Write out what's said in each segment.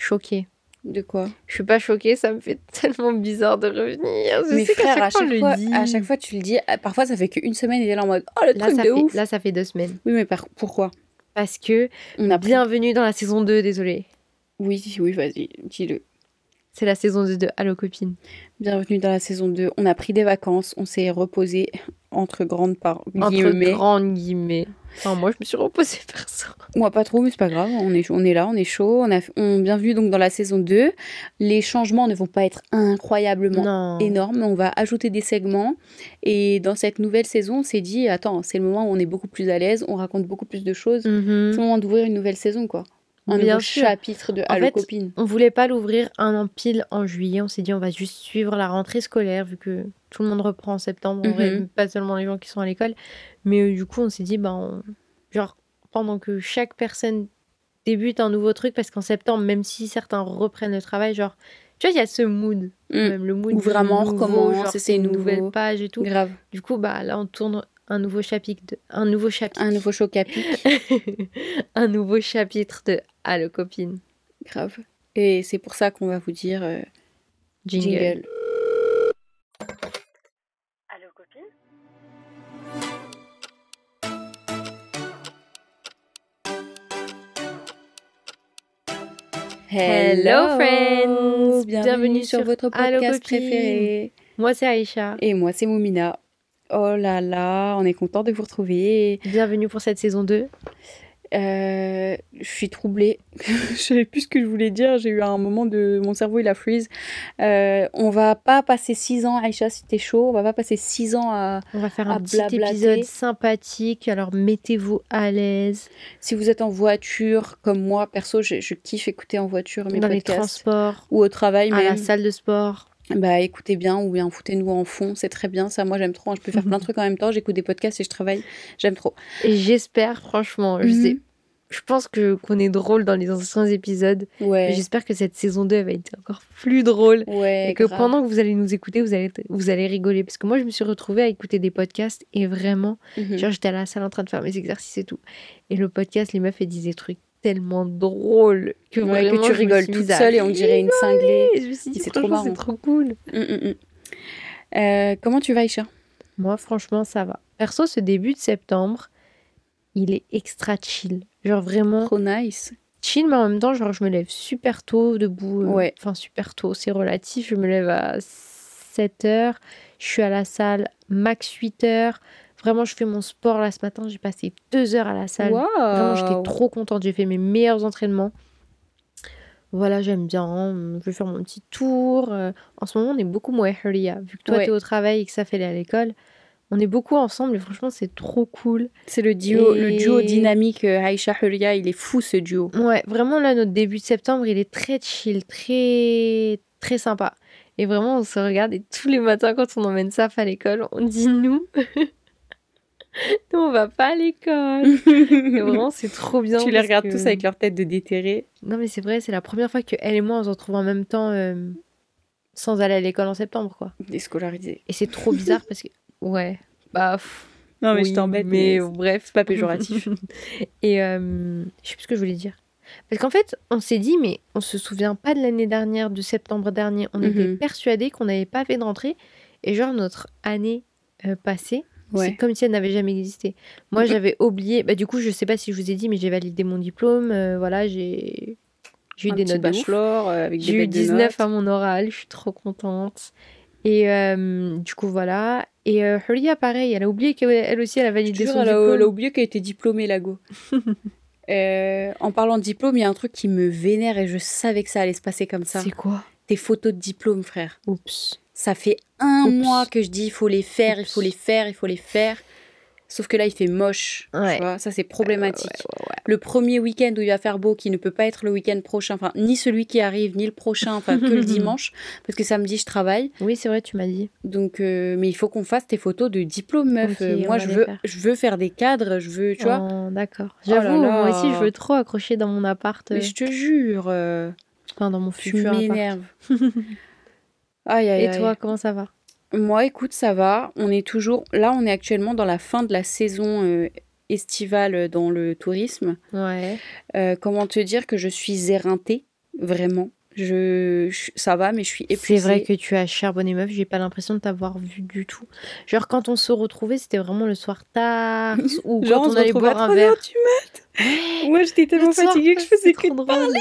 choquée. De quoi? Je suis pas choquée, ça me fait tellement bizarre de revenir. Je Mais sais frère, à chaque, fois, à chaque fois, tu le dis. euh, Parfois, ça fait qu'une semaine et t'es là en mode Oh, le Là truc ça, de fait, ouf là, ça fait deux semaines. Oui, mais par... pourquoi? Parce que, On a bienvenue dans la saison 2, désolé. Oui, oui, vas-y, dis-le. C'est la saison 2 de Allo Copine. Bienvenue dans la saison 2. On a pris des vacances, on s'est reposé entre grandes par Entre guillemets. grandes guillemets. Enfin, moi, je me suis reposée perso. Moi, pas trop, mais c'est pas grave. On est, on est là, on est chaud. On a, on, bienvenue donc dans la saison 2. Les changements ne vont pas être incroyablement Non. énormes. On va ajouter des segments. Et dans cette nouvelle saison, on s'est dit, attends, c'est le moment où on est beaucoup plus à l'aise, on raconte beaucoup plus de choses. Mhm. C'est le moment d'ouvrir une nouvelle saison, quoi. Un Bien nouveau sûr. chapitre de En Allo fait, Copine. On voulait pas l'ouvrir un an pile en juillet. On s'est dit, on va juste suivre la rentrée scolaire, vu que tout le monde reprend en septembre. Mhm. pas seulement les gens qui sont à l'école. Mais euh, du coup, on s'est dit, bah, on- genre, pendant que chaque personne débute un nouveau truc, parce qu'en septembre, même si certains reprennent le travail, genre, tu vois, il y a ce mood. Mm. Même le mood vraiment on nouveau, recommence, c'est une nouvelle page et tout. Grave. Du coup, bah, là, on tourne un nouveau chapitre. De... Un nouveau chapitre. Un nouveau choc à pic. un nouveau chapitre de Allo Copine. Grave. Et c'est pour ça qu'on va vous dire euh, Jingle. jingle. Allo Copine Hello, friends. Bienvenue, Bienvenue sur, sur votre podcast préféré. Moi, c'est Aïcha. Et moi, c'est Moumina. Oh là là, on est content de vous retrouver. Bienvenue pour cette saison 2. Euh, je suis troublée. je savais plus ce que je voulais dire. J'ai eu un moment de mon cerveau il a freeze. Euh, on va pas passer six ans, Aïcha, si t'es chaud. On va pas passer six ans à. On va faire un petit blablater. épisode sympathique. Alors, mettez-vous à l'aise Si vous êtes en voiture, comme moi, perso, je, je kiffe écouter en voiture mes dans les podcasts transports, ou au travail à même. la salle de sport. Bah écoutez bien ou bien foutez-nous en fond, c'est très bien ça. Moi j'aime trop. hein. Je peux faire plein de trucs en même temps. J'écoute des podcasts et je travaille. J'aime trop. Et j'espère, franchement, je Mhm. sais. Je pense que qu'on est drôle dans les anciens épisodes. Ouais. J'espère que cette saison 2 elle va être encore plus drôle. Ouais. et que grave. pendant que vous allez nous écouter, vous allez, vous allez rigoler. Parce que moi, je me suis retrouvée à écouter des podcasts et vraiment, Mhm. genre, j'étais à la salle en train de faire mes exercices et tout. Et le podcast, les meufs, elles disaient des trucs tellement drôles que, Ouais, vraiment, que tu rigoles suis toute seule et on dirait une cinglée. rigoler. Je me suis dit, C'est trop marrant. c'est trop cool. Mm, mm, mm. Euh, comment tu vas, Isha Moi, franchement, ça va. Perso, ce début de septembre, il est extra chill. Genre vraiment Trop nice. chill, mais en même temps, genre, je me lève super tôt debout. euh, Ouais. Enfin, super tôt, c'est relatif. Je me lève à 7 heures. Je suis à la salle max 8 heures. Vraiment, je fais mon sport là ce matin. J'ai passé deux heures à la salle. Vraiment, j'étais trop contente. J'ai fait mes meilleurs entraînements. Voilà, j'aime bien. Je vais faire mon petit tour. Euh, En ce moment, on est beaucoup moins Huria. Vu que toi, Ouais. t'es au travail et que ça fait aller à l'école, on est beaucoup ensemble et franchement, c'est trop cool. C'est le duo, le duo dynamique euh, Aïcha Huria. Il est fou ce duo. Ouais, vraiment, là, notre début de septembre, il est très chill, très, très sympa. Et vraiment, on se regarde et tous les matins, quand on emmène Saf à l'école, on dit nous. nous, on va pas à l'école. Et vraiment, c'est trop bien. tu les regardes que- tous avec leur tête de déterré. Non, mais c'est vrai, c'est la première fois que elle et moi, on se retrouve en même temps euh, sans aller à l'école en septembre, quoi. Déscolarisés. Et c'est trop bizarre parce que, ouais, bah, pff, Non mais oui, je t'embête. mais Mais, bref, c'est pas péjoratif. Et euh, je sais plus ce que je voulais dire. Parce qu'en fait, on s'est dit, mais on se souvient pas de l'année dernière, de septembre dernier. On était Mhm. persuadés qu'on n'avait pas fait de rentrée. Et genre, notre année euh, passée, c'est comme si elle n'avait jamais existé. Moi, j'avais oublié. Bah, du coup, je sais pas si je vous ai dit, mais j'ai validé mon diplôme. euh, voilà, j'ai j'ai eu Un des notes de bachelor euh, avec J'ai eu bêtes de 19 notes. à mon oral, je suis trop contente. Et euh, du coup, voilà. Et euh, Huria, pareil, elle a oublié qu'elle elle aussi, elle a validé jure, son elle a, diplôme. elle a oublié qu'elle était diplômée, la go. Euh, en parlant de diplôme, il y a un truc qui me vénère et je savais que ça allait se passer comme ça. C'est quoi? Tes photos de diplôme, frère. Oups. Ça fait un Oups. mois que je dis il faut les faire, il faut les faire, il faut les faire. Sauf que là, il fait moche. Ouais. Tu vois, ça, c'est problématique. Ouais, ouais, ouais. Le premier week-end où il va faire beau, qui ne peut pas être le week-end prochain, enfin, ni celui qui arrive, ni le prochain, enfin, que le dimanche, parce que samedi, je travaille. Oui, c'est vrai, tu m'as dit. Donc, euh, mais il faut qu'on fasse tes photos de diplôme, meuf. Euh, moi, je veux, faire. je veux faire des cadres, je veux, tu vois. Oh, D'accord. Oh J'avoue, là. moi aussi, je veux trop accrocher dans mon appart. Mais euh, je te jure, euh, Enfin, dans mon tu futur appart. m'énerves. aïe, aïe, Et aïe. toi, comment ça va? Moi, écoute, ça va. On est toujours. Là, on est actuellement dans la fin de la saison euh, estivale dans le tourisme. Ouais. Euh, comment te dire que je suis éreintée Vraiment. Je, ça va, mais je suis épuisée. C'est vrai que tu as charbonné meuf, j'ai pas l'impression de t'avoir vu du tout. Genre quand on se retrouvait, c'était vraiment le soir tard ou Genre, quand on, allait boire un verre. Moi, j'étais tellement fatiguée que je faisais que de parler.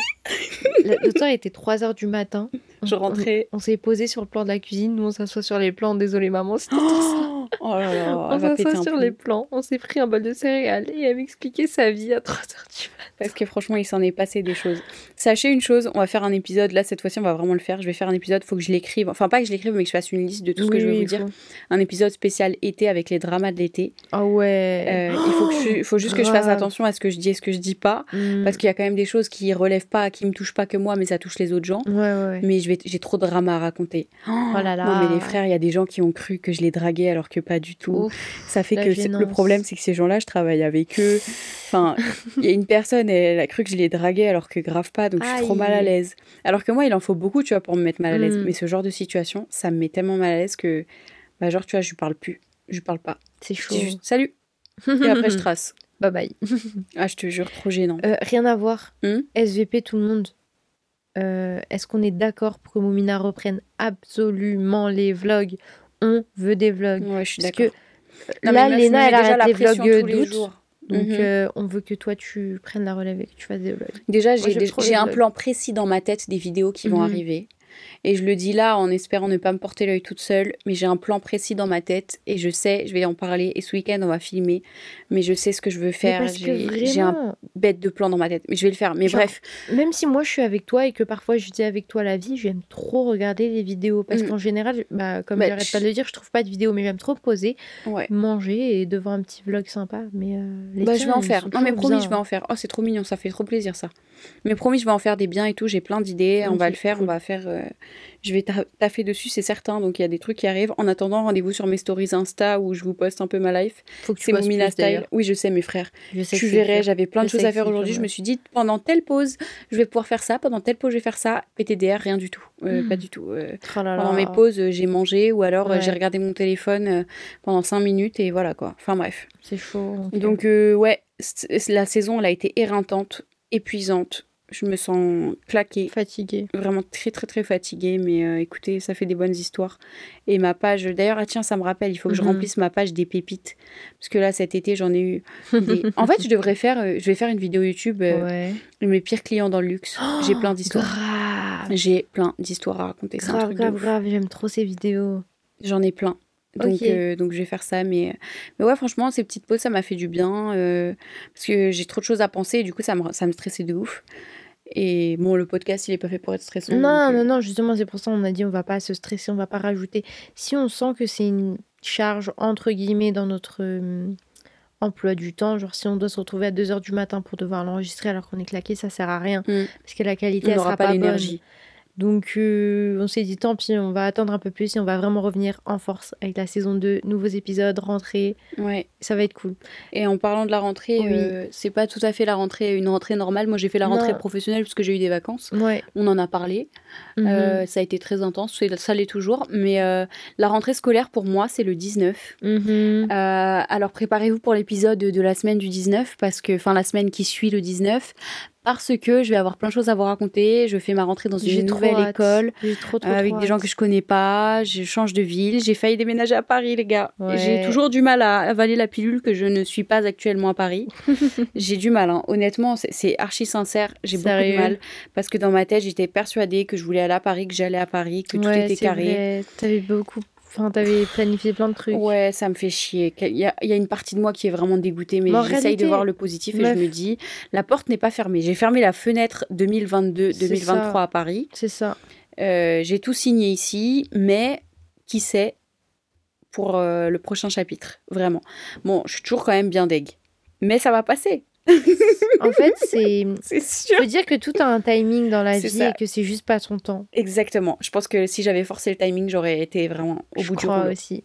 Le, temps était 3h du matin. Je rentrais. On, s'est posé sur le plan de la cuisine, nous on s'assoit sur les plans, désolé maman, c'était oh, oh là là, on s'assoit sur les plans, on s'est pris un bol de céréales et elle m'expliquait sa vie à 3h du matin. Parce que franchement, il s'en est passé des choses. Sachez une chose, on va faire un épisode, là cette fois-ci on va vraiment le faire, je vais faire un épisode, faut que je l'écrive, enfin pas que je l'écrive mais que je fasse une liste de tout ce que je vais vous dire. Un épisode spécial été avec les dramas de l'été. Ah ouais. Euh, il faut, que faut juste que je fasse attention à ce que je dis et ce que je dis pas, mm. parce qu'il y a quand même des choses qui relèvent pas, qui me touchent pas que moi, mais ça touche les autres gens. Ouais, ouais. Mais je vais, j'ai trop de dramas à raconter. Oh, là là. Non mais les frères, il y a des gens qui ont cru que je les draguais alors que pas du tout. ça fait que le problème c'est que ces gens-là, je travaille avec eux. Enfin, il y a une personne, elle a cru que je les draguais alors que grave pas, donc je suis trop mal à l'aise. Alors que moi, il en faut beaucoup, tu vois, pour me mettre mal à l'aise. Mm. Mais ce genre de situation, ça me met tellement mal à l'aise que, bah, genre, tu vois, je lui parle plus. Je lui parle pas. C'est chaud. Salut. Et après, je trace. Bye bye. ah, je te jure, trop gênant. Euh, rien à voir. Hmm SVP, tout le monde. Euh, est-ce qu'on est, d'accord pour que Moumina reprenne absolument les vlogs? On veut des vlogs. Ouais, je suis d'accord. Là, Léna, elle arrête les vlogs d'août. Donc, mhm. euh, on veut que toi, tu prennes la relève et que tu fasses des vlogs. Déjà, j'ai un plan précis dans ma tête des vidéos qui vont mhm. arriver. Et je le dis là en espérant ne pas me porter l'œil toute seule, mais j'ai un plan précis dans ma tête et je sais, je vais en parler. Et ce week-end, on va filmer, mais je sais ce que je veux faire. J'ai un bête de plan dans ma tête, mais je vais le faire. Mais bref. Même si moi je suis avec toi et que parfois je dis avec toi la vie, j'aime trop regarder les vidéos parce mm. qu'en général, bah, comme bah, j'arrête pas de le dire, je trouve pas de vidéos, mais j'aime trop poser, manger et devant un petit vlog sympa. Mais euh, bah, je vais en faire. Non, mais promis, je vais en faire. Oh, c'est trop mignon, ça fait trop plaisir ça. Mais promis, je vais en faire des biens et tout. J'ai plein d'idées. on va le faire. On va faire. Euh, je vais taffer dessus, c'est certain. Donc il y a des trucs qui arrivent. En attendant, rendez-vous sur mes stories Insta où je vous poste un peu ma life. Faut que c'est mon Mina style. Oui, je sais, mes frères. Je sais tu verrais, j'avais plein de choses à faire aujourd'hui. Je me suis dit, pendant telle pause, je vais pouvoir faire ça. Pendant telle pause, je vais faire ça. PTDR, rien du tout. Euh, pas du tout. Euh, oh pendant mes pauses, j'ai mangé ou alors j'ai regardé mon téléphone pendant 5 minutes et voilà quoi. Enfin bref. C'est chaud. Donc ouais, la saison, elle a été éreintante, épuisante je me sens claquée. Fatiguée. Vraiment très très très fatiguée, mais euh, écoutez, ça fait des bonnes histoires. Et ma page, d'ailleurs, ah tiens, ça me rappelle, il faut que je mhm. remplisse ma page des pépites. Parce que là, cet été, j'en ai eu des... en fait, je devrais faire, euh, je vais faire une vidéo YouTube, euh, mes pires clients dans le luxe. J'ai plein d'histoires. J'ai plein d'histoires à raconter. Grave, grave, grave, j'aime trop ces vidéos. J'en ai plein. Donc, donc je vais faire ça. Mais, mais ouais, franchement, ces petites pauses, ça m'a fait du bien. parce que j'ai trop de choses à penser. Et du coup, ça me, ça me stressait de ouf. Et bon, le podcast, il est pas fait pour être stressant. Non, euh. non, non, justement, c'est pour ça qu'on a dit on va pas se stresser, on va pas rajouter. Si on sent que c'est une charge, entre guillemets, dans notre euh, emploi du temps, genre si on doit se retrouver à 2h du matin pour devoir l'enregistrer alors qu'on est claqué, ça sert à rien. Mm. Parce que la qualité, elle sera pas, l'énergie. Donc euh, on s'est dit tant pis, on va attendre un peu plus et on va vraiment revenir en force avec la saison 2, nouveaux épisodes, rentrée. Ouais. Ça va être cool. Et en parlant de la rentrée, euh, c'est pas tout à fait la rentrée, une rentrée normale. Moi j'ai fait la rentrée professionnelle parce que j'ai eu des vacances. Ouais. On en a parlé. Mhm. Euh, ça a été très intense, ça l'est toujours. Mais la rentrée scolaire pour moi c'est le 19. Mhm. alors préparez-vous pour l'épisode de la semaine du 19 parce que, enfin la semaine qui suit le 19 parce que je vais avoir plein de choses à vous raconter. Je fais ma rentrée dans une nouvelle école avec des gens que je connais pas. Je change de ville. J'ai failli déménager à Paris, les gars. J'ai toujours du mal à avaler la pilule que je ne suis pas actuellement à Paris. j'ai du mal, hein. honnêtement, c'est archi sincère. J'ai beaucoup de mal parce que dans ma tête, j'étais persuadée que je voulais aller à Paris, que j'allais à Paris, que tout était carré. T'avais beaucoup Enfin, t'avais planifié plein de trucs. Ouais, ça me fait chier. Il y a, y a, une partie de moi qui est vraiment dégoûtée, mais j'essaye de voir le positif et je me dis, la porte n'est pas fermée. J'ai fermé la fenêtre 2022-2023 à Paris. C'est ça. Euh, j'ai tout signé ici, mais qui sait pour euh, le prochain chapitre, vraiment. Bon, je suis toujours quand même bien deg. Mais ça va passer. en fait, c'est. C'est sûr. Je veux dire que tout a un timing dans la vie et que c'est juste pas son temps. Exactement. Je pense que si j'avais forcé le timing, j'aurais été vraiment au bout du rouleau. aussi.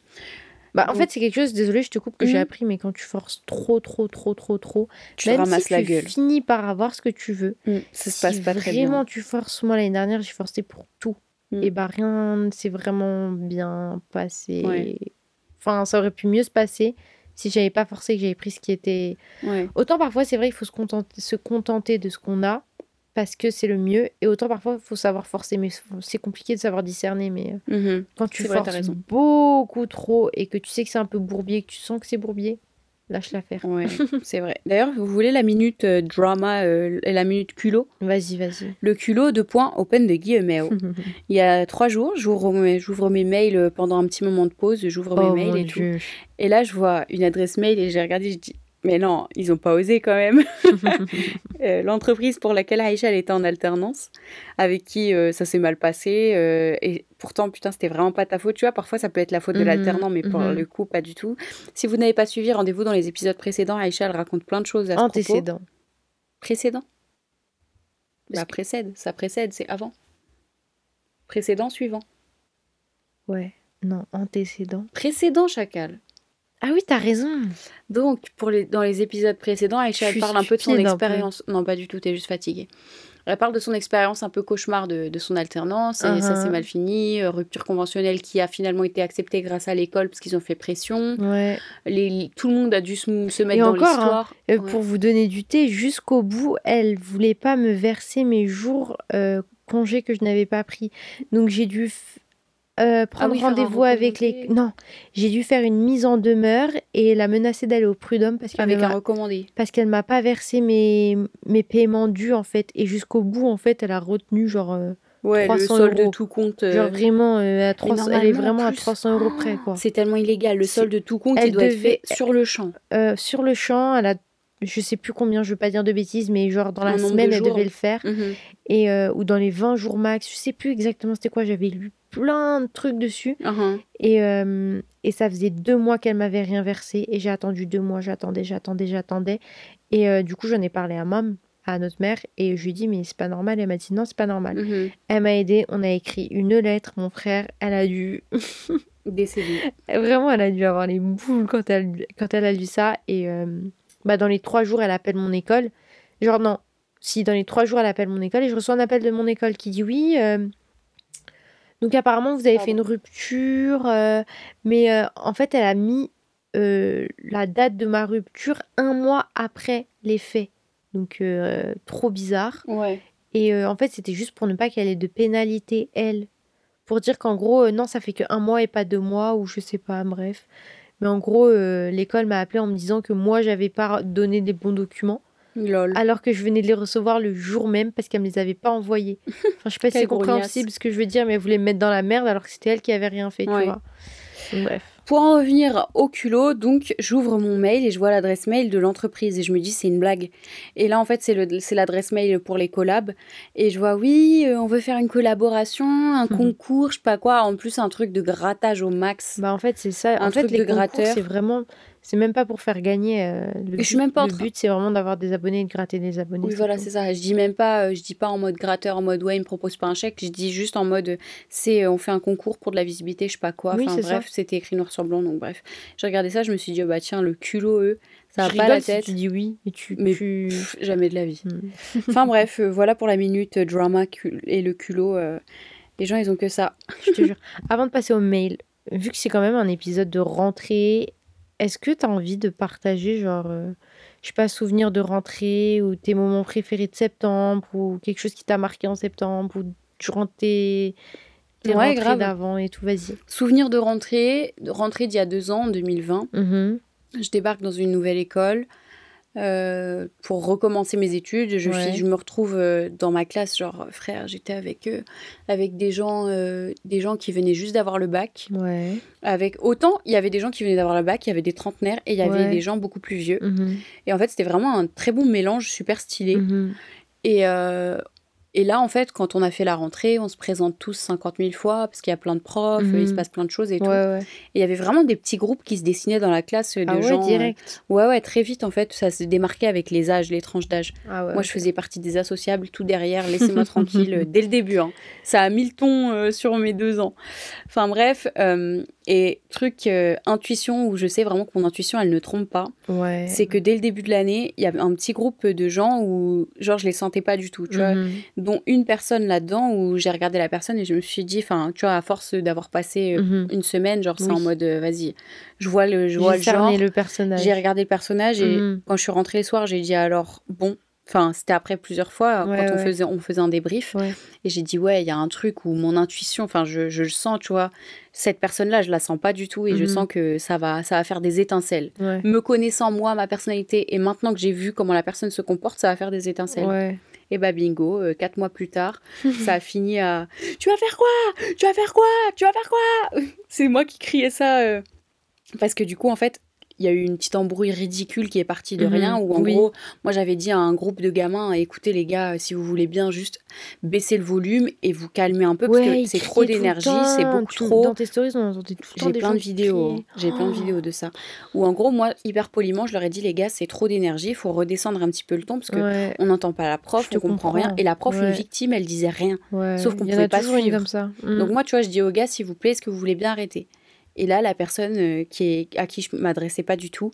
Bah, en fait, c'est quelque chose, désolé, je te coupe, que j'ai mhm. appris, mais quand tu forces trop, trop, trop, trop, trop, tu même ramasses si la tu finis par avoir ce que tu veux. Mm, ça se passe pas très bien. Vraiment, tu forces. Moi, l'année dernière, j'ai forcé pour tout. Mm. Et bah, rien ne s'est vraiment bien passé. Enfin, ça aurait pu mieux se passer si j'avais pas forcé que j'avais pris ce qui était. Autant parfois, c'est vrai, il faut se contenter, se contenter de ce qu'on a. parce que c'est le mieux. Et autant parfois, il faut savoir forcer, mais c'est compliqué de savoir discerner. Mais euh, mhm. quand tu forces beaucoup trop et que tu sais que c'est un peu bourbier, que tu sens que c'est bourbier, lâche l'affaire. Ouais, c'est vrai. D'ailleurs, vous voulez la minute euh, drama euh, et la minute culot? Vas-y, vas-y. Le culot de point open de guillemets. Il y a trois jours, j'ouvre mes, j'ouvre mes mails pendant un petit moment de pause, j'ouvre mes oh mails et tout. Et là, je vois une adresse mail et j'ai regardé, je dis mais non, ils n'ont pas osé quand même. Euh, l'entreprise pour laquelle Aïcha elle était en alternance, avec qui euh, ça s'est mal passé, euh, et pourtant, putain, c'était vraiment pas ta faute. Tu vois, parfois ça peut être la faute de mhm. l'alternant, mais pour mhm. le coup, pas du tout. Si vous n'avez pas suivi, rendez-vous dans les épisodes précédents. Aïcha, elle raconte plein de choses à ce Antécédent. Précédent Bah, précède, ça précède, c'est avant. Précédent, suivant. Ouais, non, antécédent. Précédent, chacal. Ah oui, t'as raison. Donc, pour les, dans les épisodes précédents, Aïcha, elle parle un peu de son expérience. Non, pas du tout, t'es juste fatiguée. Elle parle de son expérience un peu cauchemar de, de son alternance, et ça s'est uh-huh. mal fini, euh, rupture conventionnelle qui a finalement été acceptée grâce à l'école parce qu'ils ont fait pression. Ouais. Les, tout le monde a dû se, mettre dans hein, l'histoire. Euh, pour vous donner du thé, jusqu'au bout, elle voulait pas me verser mes jours euh, congés que je n'avais pas pris. Donc j'ai dû euh, ah prendre rendez-vous avec les. Non, j'ai dû faire une mise en demeure et la menacer d'aller au prud'homme parce qu'elle m'a recommandé. Parce qu'elle m'a pas versé mes mes paiements dus en fait et jusqu'au bout en fait elle a retenu genre. Euh, ouais, 300 le solde de tout compte. Euh, genre vraiment à 300, elle est vraiment à 300 euros près quoi. C'est tellement illégal. Le solde de tout compte elle il doit être fait sur le champ. sur le champ, elle a je sais plus combien, je veux pas dire de bêtises, mais genre dans la semaine, elle devait le faire. Mhm. Et, ou dans les 20 jours max, je sais plus exactement c'était quoi, j'avais lu plein de trucs dessus. Uh-huh. et, euh, et ça faisait deux mois qu'elle m'avait rien versé. Et j'ai attendu deux mois, j'attendais, j'attendais, j'attendais. Et euh, du coup, j'en ai parlé à maman, à notre mère, et je lui ai dit, mais c'est pas normal. Elle m'a dit, non, c'est pas normal. Mm-hmm. Elle m'a aidé, on a écrit une lettre. Mon frère, elle a dû. Décéder. Vraiment, elle a dû avoir les boules quand elle, quand elle a lu ça. Et euh, bah, dans les trois jours, elle appelle mon école. Genre, non, si dans les trois jours, elle appelle mon école, et je reçois un appel de mon école qui dit, oui. Donc apparemment, vous avez fait une rupture, euh, mais euh, en fait, elle a mis euh, la date de ma rupture un mois après les faits. Donc trop bizarre. Ouais. Et en fait, c'était juste pour ne pas qu'elle ait de pénalité, elle. Pour dire qu'en gros, non, ça fait que un mois et pas deux mois, ou je sais pas, bref. Mais en gros, l'école m'a appelé en me disant que moi, j'avais pas donné des bons documents. Alors que je venais de les recevoir le jour même parce qu'elle me les avait pas envoyés. Enfin, je sais pas si c'est compréhensible ce que je veux dire, mais elle voulait me mettre dans la merde alors que c'était elle qui avait rien fait, tu vois. bref. Pour en revenir au culot, donc j'ouvre mon mail et je vois l'adresse mail de l'entreprise et je me dis c'est une blague. Et là en fait c'est l'adresse mail pour les collabs et je vois oui euh, on veut faire une collaboration, un mhm. concours, je sais pas quoi, en plus un truc de grattage au max. Bah en fait c'est ça, un en truc fait, les de gratteur. C'est vraiment c'est même pas pour faire gagner. Euh, le, je suis même pas le but, c'est vraiment d'avoir des abonnés et de gratter des abonnés. Oui, voilà, c'est ça. Je dis même pas, euh, je dis pas en mode gratteur, en mode ouais, il me propose pas un chèque. Je dis juste en mode, c'est, euh, on fait un concours pour de la visibilité, je sais pas quoi. Enfin bref, c'était écrit noir sur blanc, donc bref. J'ai regardé ça, je me suis dit, oh, bah tiens, le culot, eux, ça a pas la tête. tu dis oui, et tu. Mais jamais de la vie. Hmm. enfin bref, voilà pour la minute drama et le culot. les gens, ils ont que ça. je te jure. Avant de passer au mail, vu que c'est quand même un épisode de rentrée est-ce que tu as envie de partager, genre, euh, je sais pas, souvenir de rentrée ou tes moments préférés de septembre ou quelque chose qui t'a marqué en septembre ou durant tes, tes ouais, rentrées d'avant et tout, vas-y. Souvenir de rentrée, de rentrée d'il y a deux ans, en 2020. Mmh je débarque dans une nouvelle école. Euh, pour recommencer mes études. Je, je me retrouve euh, dans ma classe, genre frère, j'étais avec eux, avec des gens, euh, des gens qui venaient juste d'avoir le bac. Ouais. Avec autant, il y avait des gens qui venaient d'avoir le bac, il y avait des trentenaires et il y avait des gens beaucoup plus vieux. Mhm. Et en fait, c'était vraiment un très bon mélange, super stylé. Mhm. Et et là, en fait, quand on a fait la rentrée, on se présente tous 50 000 fois parce qu'il y a plein de profs, il se mhm. passe plein de choses et tout. Et il y avait vraiment des petits groupes qui se dessinaient dans la classe de ah gens. Ouais, direct. ouais, ouais, très vite en fait. Ça se démarquait avec les âges, les tranches d'âge. Ah Moi, je faisais partie des associables, tout derrière. Laissez-moi tranquille euh, dès le début. Hein. Ça a mis le ton euh, sur mes deux ans. Enfin bref, euh, et truc euh, intuition où je sais vraiment que mon intuition elle ne trompe pas. C'est que dès le début de l'année, il y avait un petit groupe de gens où genre je les sentais pas du tout, tu vois, mhm. Dont une personne là-dedans où j'ai regardé la personne et je me suis dit enfin, tu vois à force d'avoir passé euh, mhm. une semaine, genre c'est en mode euh, vas-y, je vois le je vois le genre. le personnage. J'ai regardé le personnage et mhm. quand je suis rentrée le soir, j'ai dit alors bon, Enfin, c'était après plusieurs fois quand on, faisait, on faisait un débrief. Et j'ai dit, ouais, il y a un truc où mon intuition, enfin, je, je le sens, tu vois. Cette personne-là, je la sens pas du tout et je mhm. sens que ça va, ça va faire des étincelles. Me connaissant, moi, ma personnalité, et maintenant que j'ai vu comment la personne se comporte, ça va faire des étincelles. Et bah bingo, euh, quatre mois plus tard, ça a fini à Tu vas faire quoi? Tu vas faire quoi? Tu vas faire quoi? C'est moi qui criais ça. Euh, parce que du coup, en fait, il y a eu une petite embrouille ridicule qui est partie de mhm. rien, où en gros, moi j'avais dit à un groupe de gamins, écoutez les gars, si vous voulez bien juste baisser le volume et vous calmer un peu, parce que c'est trop d'énergie, c'est beaucoup trop. Dans tes stories, on entendait tout le temps J'ai plein de vidéos, j'ai plein de vidéos de ça. Ou en gros, moi, hyper poliment, je leur ai dit, les gars, c'est trop d'énergie, il faut redescendre un petit peu le ton, parce que on n'entend pas la prof, on comprend rien. Et la prof, une victime, elle disait rien. Sauf qu'on pouvait pas suivre. Comme ça. Donc mm. moi, tu vois, je dis aux gars, s'il vous plaît, est-ce que vous voulez bien arrêter? Et là, la personne euh, qui est, à qui je m'adressais pas du tout,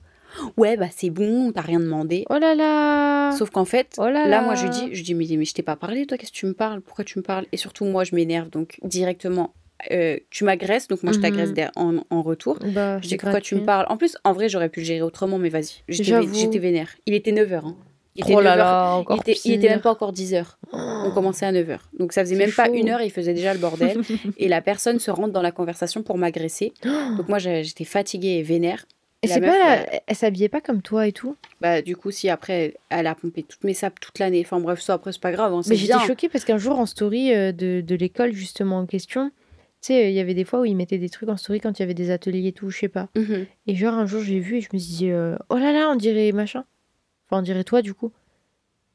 ouais, bah c'est bon, t'as rien demandé. Oh là là Sauf qu'en fait, oh là, moi je dis, je dis, mais, mais je t'ai pas parlé, toi, qu'est-ce que tu me parles? Pourquoi tu me parles? Et surtout, moi, je m'énerve, donc directement, euh, tu m'agresses, donc moi je t'agresse mhm. en, retour. Bah, je dis pourquoi tu me parles? En plus, en vrai, j'aurais pu le gérer autrement, mais vas-y. J'étais vénère. Il était 9h. Hein. Il était, oh là là, il, était, il était, même pas encore 10 h On commençait à 9 h Donc ça faisait même pas une heure, il faisait déjà le bordel. et la personne se rentre dans la conversation pour m'agresser. Donc moi j'étais fatiguée et vénère. Et c'est pas, elle s'habillait pas comme toi et tout? Bah du coup si après elle a pompé toutes mes sapes toute l'année. Enfin bref ça après c'est pas grave. Hein, Mais j'étais choquée parce qu'un jour en story euh, de, de l'école justement en question, tu sais, il y avait des fois où ils mettaient des trucs en story quand il y avait des ateliers et tout, je sais pas. Mhm. Et genre un jour j'ai vu et je me suis dit, euh, oh là là, on dirait machin. Enfin, on dirait toi, du coup.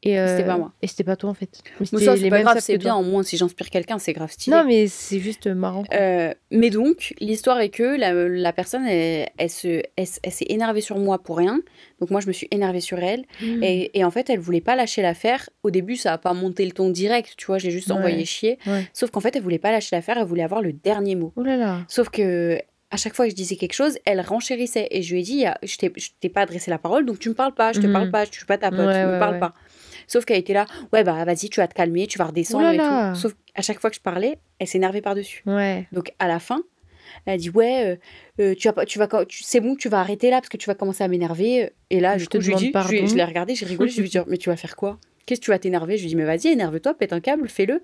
Et c'était pas moi. Et c'était pas toi, en fait. Mais ça, c'est pas grave, c'est bien. Au moins, si j'inspire quelqu'un, c'est grave stylé. Non, mais c'est juste marrant. Euh, mais donc, l'histoire est que la, la personne, elle, elle se, elle, s'est énervée sur moi pour rien. Donc, moi, je me suis énervée sur elle. Et, et, en fait, elle voulait pas lâcher l'affaire. Au début, ça a pas monté le ton direct, tu vois, j'ai juste envoyé chier. Sauf qu'en fait, elle voulait pas lâcher l'affaire, elle voulait avoir le dernier mot. Oh là là. Sauf que à chaque fois que je disais quelque chose, elle renchérissait. Et je lui ai dit, je t'ai pas adressé la parole, donc tu me parles pas, je te parle mhm. pas, je suis pas ta pote, tu me parles pas. Sauf qu'elle était là, ouais, bah vas-y, tu vas te calmer, tu vas redescendre et tout. Sauf qu'à chaque fois que je parlais, elle s'énervait par-dessus. Ouais. Donc à la fin, elle a dit, ouais, euh, euh, tu vas, tu vas, c'est bon, tu vas arrêter là parce que tu vas commencer à m'énerver. Et là, je, te je, dis, je, je l'ai regardé, j'ai rigolé, je lui ai dit, mais tu vas faire quoi? Qu'est-ce que tu vas t'énerver? Je lui ai dit, mais vas-y, énerve-toi, pète un câble, fais-le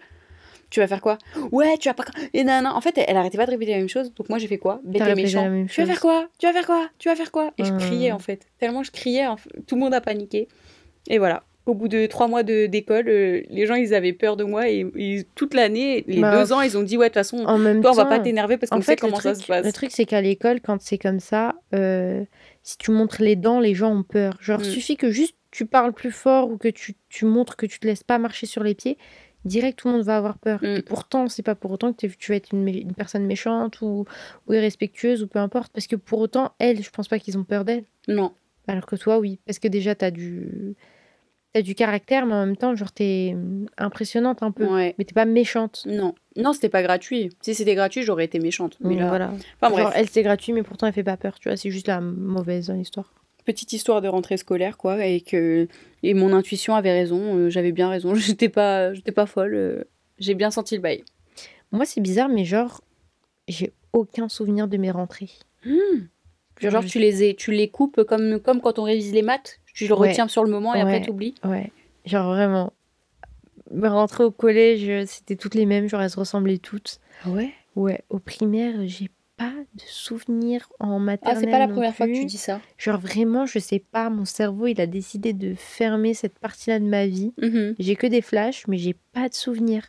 tu vas faire quoi? Ouais, tu vas pas. Et non, non. En fait, elle, arrêtait pas de répéter la même chose. Donc moi, j'ai fait quoi? Bête méchant. Tu vas faire quoi? Tu vas faire quoi? Tu vas faire quoi? Et je criais en fait. Tellement je criais, tout le monde a paniqué. Et voilà. Au bout de trois mois d'école, euh, les gens ils avaient peur de moi et, toute l'année, les bah, deux ans, ils ont dit ouais de toute façon, toi on va pas t'énerver parce qu'on sait comment ça se passe. Le truc c'est qu'à l'école, quand c'est comme ça, euh, si tu montres les dents, les gens ont peur. Genre, il mm. suffit que juste tu parles plus fort ou que tu, tu montres que tu te laisses pas marcher sur les pieds direct tout le monde va avoir peur. Mm. Et pourtant, c'est pas pour autant que tu vas être une, personne méchante ou, ou, irrespectueuse ou peu importe. Parce que pour autant, elle, je pense pas qu'ils ont peur d'elle. Non. Alors que toi, oui. Parce que déjà, t'as du. T'as du caractère, mais en même temps, genre, t'es impressionnante un peu. Ouais. Mais t'es pas méchante. Non. Non, c'était pas gratuit. Si c'était gratuit, j'aurais été méchante. Mais là... voilà. Enfin, genre, elle, c'est gratuit, mais pourtant, elle fait pas peur. Tu vois, c'est juste la mauvaise histoire petite histoire de rentrée scolaire, quoi, et que et mon intuition avait raison, euh, j'avais bien raison, j'étais pas, j'étais pas folle, euh, j'ai bien senti le bail. Moi, c'est bizarre, mais genre, j'ai aucun souvenir de mes rentrées. Hmm. Genre, tu les, ai, tu les coupes comme, comme quand on révise les maths, tu le retiens sur le moment et après tu oublies. Ouais, genre vraiment. Mes rentrées au collège, c'était toutes les mêmes, genre elles se ressemblaient toutes. Ah ouais? Ouais, au primaire, j'ai de souvenirs en maternelle. Ah, c'est pas la première fois que tu dis ça. Genre vraiment, je sais pas, mon cerveau, il a décidé de fermer cette partie-là de ma vie. Mhm. J'ai que des flashs, mais j'ai pas de souvenirs.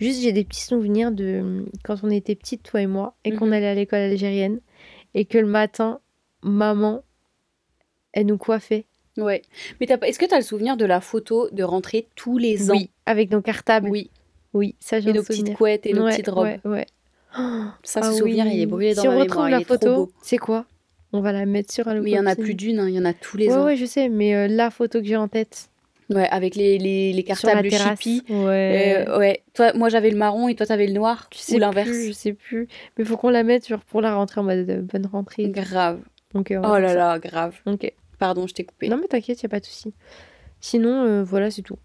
Juste, j'ai des petits souvenirs de quand on était petites, toi et moi, et qu'on mhm. allait à l'école algérienne, et que le matin, maman, elle nous coiffait. Ouais. Mais est-ce que tu as le souvenir de la photo de rentrer tous les ans? Oui, avec nos cartables. Oui. Oui, ça j'ai Et nos petites couettes et nos petites robes. Ouais, ouais. Ça, ce ah souvenir, il est brûlé dans si on retrouve la photo, c'est quoi? On va la mettre sur Halloween. Oui, il y en a plus d'une, hein, il y en a tous les ans. Oui, je sais, mais euh, la photo que j'ai en tête. Ouais, avec les, les, les cartables chippy. Ouais. Euh, ouais. Toi, moi, j'avais le marron et toi, t'avais le noir. Tu sais ou l'inverse. Je sais plus. Mais faut qu'on la mette genre, pour la rentrée en mode euh, bonne rentrée. Grave. Oh là là, grave. Ok. Pardon, je t'ai coupé. Non, mais t'inquiète, y a pas de souci. Sinon, voilà, c'est tout.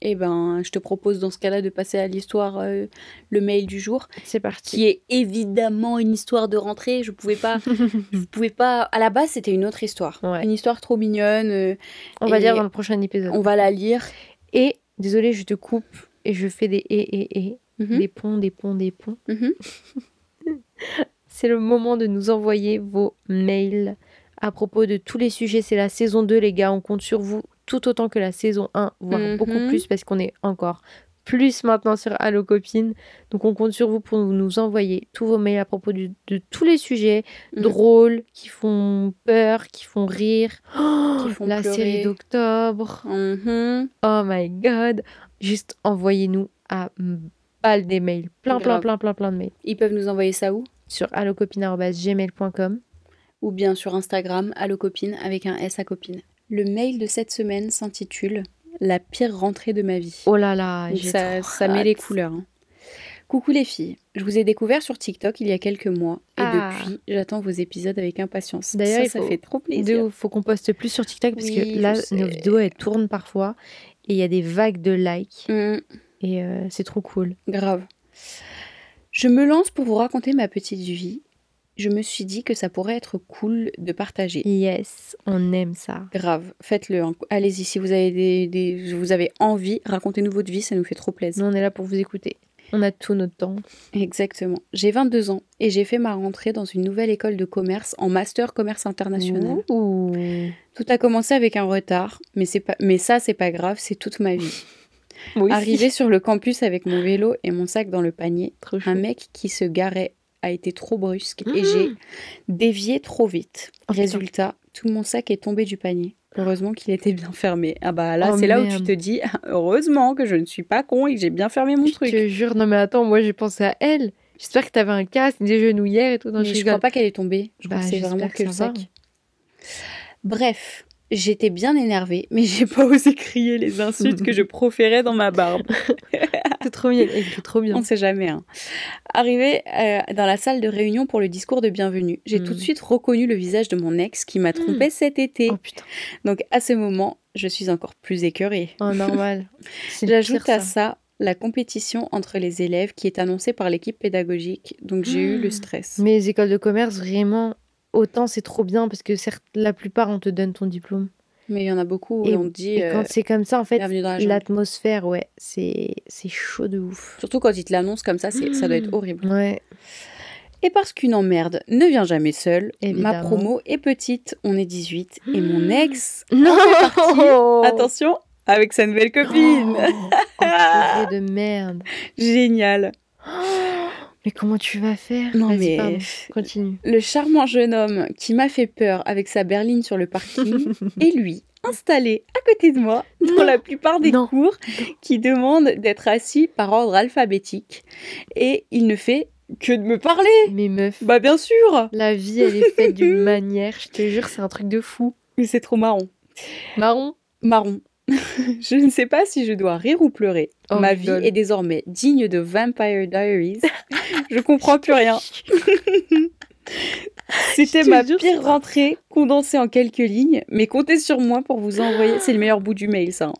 Eh ben, je te propose dans ce cas-là de passer à l'histoire, euh, le mail du jour. C'est parti. Qui est évidemment une histoire de rentrée. Je pouvais pas, je pouvais pas. À la base, c'était une autre histoire. Une histoire trop mignonne. Euh, on va lire dans le prochain épisode. On va la lire. Et désolé, je te coupe et je fais des et et et, mhm. des ponts, des ponts, des ponts. Mhm. C'est le moment de nous envoyer vos mails à propos de tous les sujets. C'est la saison 2, les gars. On compte sur vous tout autant que la saison 1, voire beaucoup mhm. plus, parce qu'on est encore plus maintenant sur Allo Copine. Donc on compte sur vous pour nous envoyer tous vos mails à propos de, tous les sujets mhm. drôles, qui font peur, qui font rire. qui font la série d'octobre. Mhm. Oh my god. Juste envoyez-nous à balle des mails. Plein, plein, plein, plein, plein de mails. Ils peuvent nous envoyer ça où? Sur allocopine.gmail.com ou bien sur Instagram, allocopine avec un S à copine. Le mail de cette semaine s'intitule La pire rentrée de ma vie. Oh là là, ça, ça met les couleurs. Hein. Coucou les filles, je vous ai découvert sur TikTok il y a quelques mois et ah. depuis j'attends vos épisodes avec impatience. D'ailleurs, ça, fait trop plaisir. Il faut qu'on poste plus sur TikTok parce que là nos vidéos elles tournent parfois et il y a des vagues de likes mm. et euh, c'est trop cool. Grave. Je me lance pour vous raconter ma petite vie je me suis dit que ça pourrait être cool de partager. Yes, on aime ça. Grave, faites-le. Allez-y, si vous avez, des, vous avez envie, racontez-nous votre vie, ça nous fait trop plaisir. Nous, on est là pour vous écouter. On a tout notre temps. Exactement. J'ai 22 ans et j'ai fait ma rentrée dans une nouvelle école de commerce en master commerce international. Tout a commencé avec un retard, mais, c'est pas, mais ça, c'est pas grave, c'est toute ma vie. Arrivé sur le campus avec mon vélo et mon sac dans le panier, un mec qui se garait a été trop brusque et j'ai mmh. dévié trop vite. Oh, Résultat, tout mon sac est tombé du panier. Heureusement qu'il était bien fermé. Ah bah là, oh, c'est là où tu te dis, heureusement que je ne suis pas con et que j'ai bien fermé mon truc. Je te jure, non mais attends, moi j'ai pensé à elle. J'espère que tu avais un casque, des genouillères et tout. mais je, crois pas qu'elle est tombée. Je bah, c'est vraiment que, le sac. Bref, J'étais bien énervée, mais j'ai pas osé crier les insultes que je proférais dans ma barbe. c'est trop bien, trop bien. On sait jamais. Hein. Arrivée euh, dans la salle de réunion pour le discours de bienvenue, j'ai tout de hmm. suite reconnu le visage de mon ex qui m'a trompé hmm. cet été. Oh, putain. Donc à ce moment, je suis encore plus écœurée. Oh normal. J'ajoute à ça la compétition entre les élèves qui est annoncée par l'équipe pédagogique. Donc j'ai eu le hmm. stress. Mais les écoles de commerce, vraiment, autant c'est trop bien parce que certes, la plupart, on te donne ton diplôme. Mais il y en a beaucoup où on dit. Et quand euh, c'est comme ça, en fait, l'atmosphère, ouais, c'est chaud de ouf. Surtout quand ils te l'annoncent comme ça, c'est ça doit être mmh. horrible. Ouais. Et parce qu'une emmerde ne vient jamais seule, ma promo est petite, on est 18, et mon mmh. ex non fait attention, avec sa nouvelle copine. Oh, de merde. Génial. Mais comment tu vas faire? Non mais continue. Le charmant jeune homme qui m'a fait peur avec sa berline sur le parking et lui installé à côté de moi dans la plupart des cours qui demandent d'être assis par ordre alphabétique et il ne fait que de me parler. Mais meuf. Bah bien sûr. La vie elle est faite d'une manière, je te jure, c'est un truc de fou. Mais c'est trop marrant. Marron? Marron. je ne sais pas si je dois rire ou pleurer. Oh Ma vie est désormais digne de Vampire Diaries. je comprends plus rien. C'était ma pire rentrée condensée en quelques lignes, mais comptez sur moi pour vous envoyer. C'est le meilleur bout du mail, ça.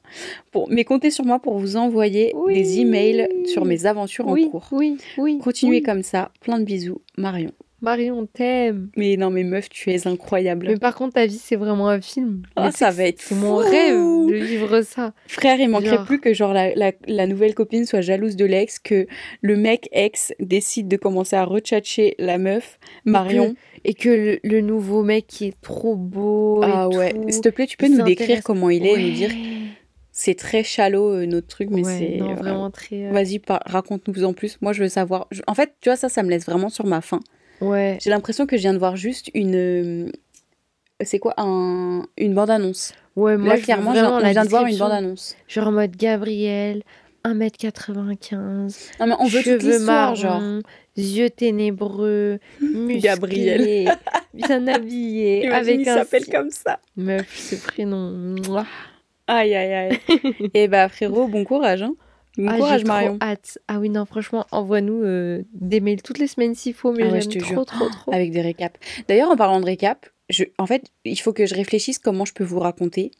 Hein. mais comptez sur moi pour vous envoyer des emails sur mes aventures en cours. Oui, oui. Continuez comme ça. Plein de bisous, Marion. Marion, t'aime. Mais non, mais meuf, tu es incroyable. Mais par contre, ta vie, c'est vraiment un film. Oh, ça va être mon rêve de vivre ça. Frère, il manquerait plus que genre la, la, nouvelle copine soit jalouse de l'ex, que le mec ex décide de commencer à retchatcher la meuf, Marion. Et que, le, nouveau mec qui est trop beau. Ah ouais. S'il te plaît, tu peux nous décrire comment il est et nous dire c'est très shallow euh, notre truc mais c'est euh, vraiment très euh, vas-y raconte-nous en plus moi je veux savoir en fait tu vois ça ça me laisse vraiment sur ma faim Ouais. J'ai l'impression que je viens de voir juste une. Euh, c'est quoi un... Une bande-annonce. Ouais, moi, clairement, je viens de voir une bande-annonce. Genre en mode Gabriel, 1m95. Non, mais on veut cheveux l'histoire, genre. Yeux ténébreux, musclé, Gabriel. bien habillé. avec il s'appelle comme ça. Meuf, ce prénom. Aïe, aïe, aïe. Et eh bah, frérot, bon courage, hein. Ah, Marion. hâte. Ah oui, non, franchement, envoie-nous euh, des mails toutes les semaines s'il faut, mais ah je te trop, trop, trop. Avec des récaps. D'ailleurs, en parlant de récap, je, en fait, il faut que je réfléchisse comment je peux vous raconter.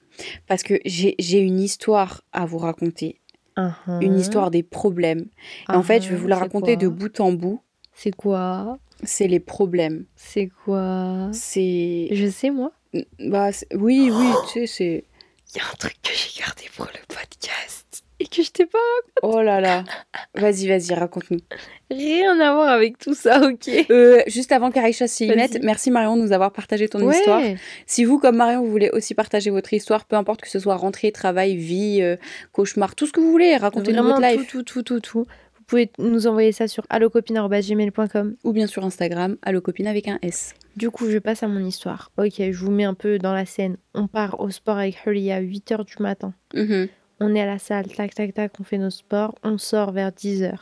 Parce que j'ai une histoire à vous raconter. uh-huh. une histoire des problèmes. Et en fait, je vais vous la raconter de bout en bout. C'est quoi? C'est les problèmes. C'est quoi? C'est. Je sais, moi. Bah, oui, oui, tu sais, c'est. Il y a un truc que j'ai gardé pour le podcast et que je t'ai pas raconté. Oh là là. Vas-y, vas-y, raconte-nous. Rien à voir avec tout ça, ok. Euh, juste avant qu'Aïcha s'y mette, merci Marion de nous avoir partagé ton histoire. Si vous, comme Marion, vous voulez aussi partager votre histoire, peu importe que ce soit rentrée, travail, vie, euh, cauchemar, tout ce que vous voulez, racontez-nous votre life. Tout, tout, tout, tout, tout. Vous pouvez nous envoyer ça sur allocopine.gmail.com ou bien sur Instagram, allocopine avec un S. Du coup, je passe à mon histoire. Ok, je vous mets un peu dans la scène. On part au sport avec Hurley à 8h du matin. Mm-hmm. On est à la salle, tac, tac, tac, on fait nos sports. On sort vers 10h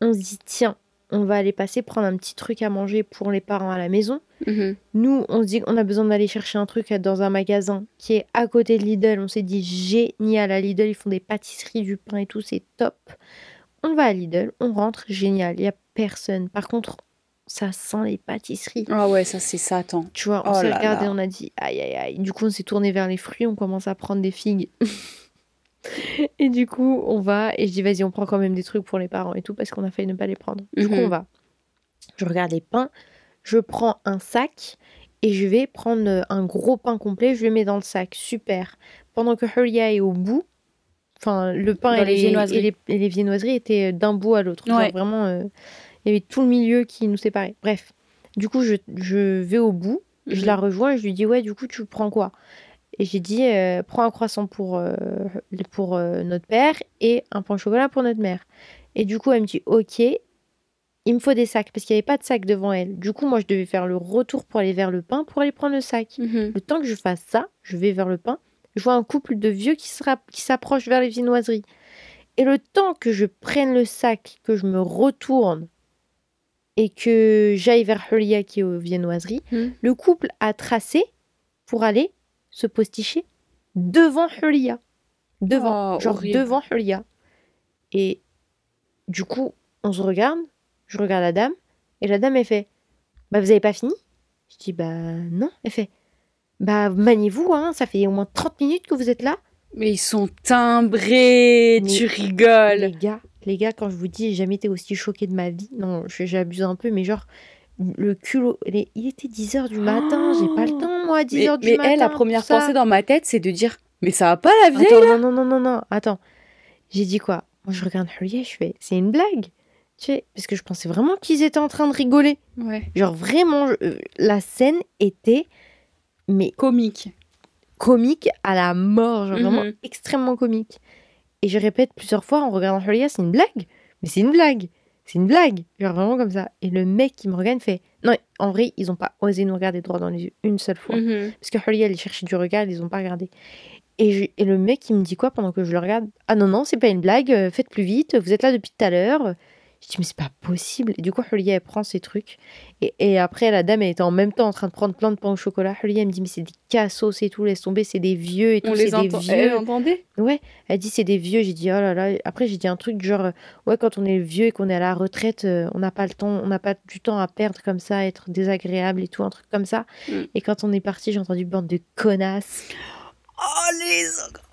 on se dit tiens, on va aller passer prendre un petit truc à manger pour les parents à la maison. Mhm. Nous, on se dit qu'on a besoin d'aller chercher un truc dans un magasin qui est à côté de Lidl. On s'est dit génial, à Lidl, ils font des pâtisseries, du pain et tout, c'est top. On va à Lidl, on rentre, génial, il n'y a personne. Par contre, ça sent les pâtisseries. Ah ouais, ça c'est Satan. Tu vois, on oh s'est regardé, on a dit aïe aïe aïe. Du coup, on s'est tourné vers les fruits, on commence à prendre des figues. Et du coup, on va et je dis vas-y, on prend quand même des trucs pour les parents et tout parce qu'on a failli ne pas les prendre. Du coup, mhm. on va. Je regarde les pains, je prends un sac et je vais prendre un gros pain complet, je le mets dans le sac. Super. Pendant que Huria est au bout, enfin, le pain et les, viennoiseries. Et, les, viennoiseries étaient d'un bout à l'autre. Vraiment, euh, il y avait tout le milieu qui nous séparait. Bref. Du coup, je, je vais au bout, je mhm. la rejoins et je lui dis ouais, du coup, tu prends quoi? Et j'ai dit, euh, prends un croissant pour, euh, pour euh, notre père et un pain au chocolat pour notre mère. Et du coup, elle me dit, ok, il me faut des sacs parce qu'il n'y avait pas de sac devant elle. Du coup, moi, je devais faire le retour pour aller vers le pain pour aller prendre le sac. Mhm. Le temps que je fasse ça, je vais vers le pain. Je vois un couple de vieux qui s'approche qui vers les viennoiseries. Et le temps que je prenne le sac, que je me retourne et que j'aille vers Hulia qui est aux viennoiseries, mhm. le couple a tracé pour aller se posticher devant Hulia. Devant, oh, genre devant Hulia. Et du coup, on se regarde, je regarde la dame, et la dame, elle fait Bah, vous avez pas fini? Je dis Bah, non. Elle fait Bah, maniez-vous, hein, ça fait au moins 30 minutes que vous êtes là. Mais ils sont timbrés, tu rigoles. Les gars, les gars, quand je vous dis, j'ai jamais été aussi choquée de ma vie. Non, j'abuse un peu, mais genre, le culot. Il était 10h du matin, j'ai pas le oh. temps, moi, 10h du matin. Mais elle, la première pensée dans ma tête, c'est de dire Mais ça va pas la vieille Attends, non, non, non, non, non, attends. J'ai dit quoi? Moi, je regarde Juliet, je fais C'est une blague tu sais, parce que je pensais vraiment qu'ils étaient en train de rigoler. Ouais. Genre vraiment, euh, la scène était mais comique, comique à la mort, genre vraiment mhm. extrêmement comique. Et je répète plusieurs fois en regardant Julia, c'est une blague, mais c'est une blague c'est une blague. Genre vraiment comme ça. Et le mec qui me regarde fait Non, en vrai, ils ont pas osé nous regarder droit dans les yeux une seule fois. Mhm. Parce que Holly, elle cherchait du regard, ils ont pas regardé. Et, et, le mec, il me dit quoi pendant que je le regarde? Ah non, non, c'est pas une blague, euh, faites plus vite, vous êtes là depuis tout à l'heure. Je dis, mais c'est pas possible. Et du coup, Hulia, elle prend ses trucs. Et, et, après, la dame, elle était en même temps en train de prendre plein de pain au chocolat. Hulia, elle me dit, mais c'est des cassos et tout, laisse tomber, c'est des vieux et tout. On les des vieux. Elle entendait? Ouais, elle dit, c'est des vieux. J'ai dit, oh là là. Après, j'ai dit un truc genre, ouais, quand on est vieux et qu'on est à la retraite, euh, on n'a pas le temps, on n'a pas du temps à perdre comme ça, être désagréable et tout, un truc comme ça. Mm. Et quand on est parti, j'ai entendu bande de connasses. Oh les.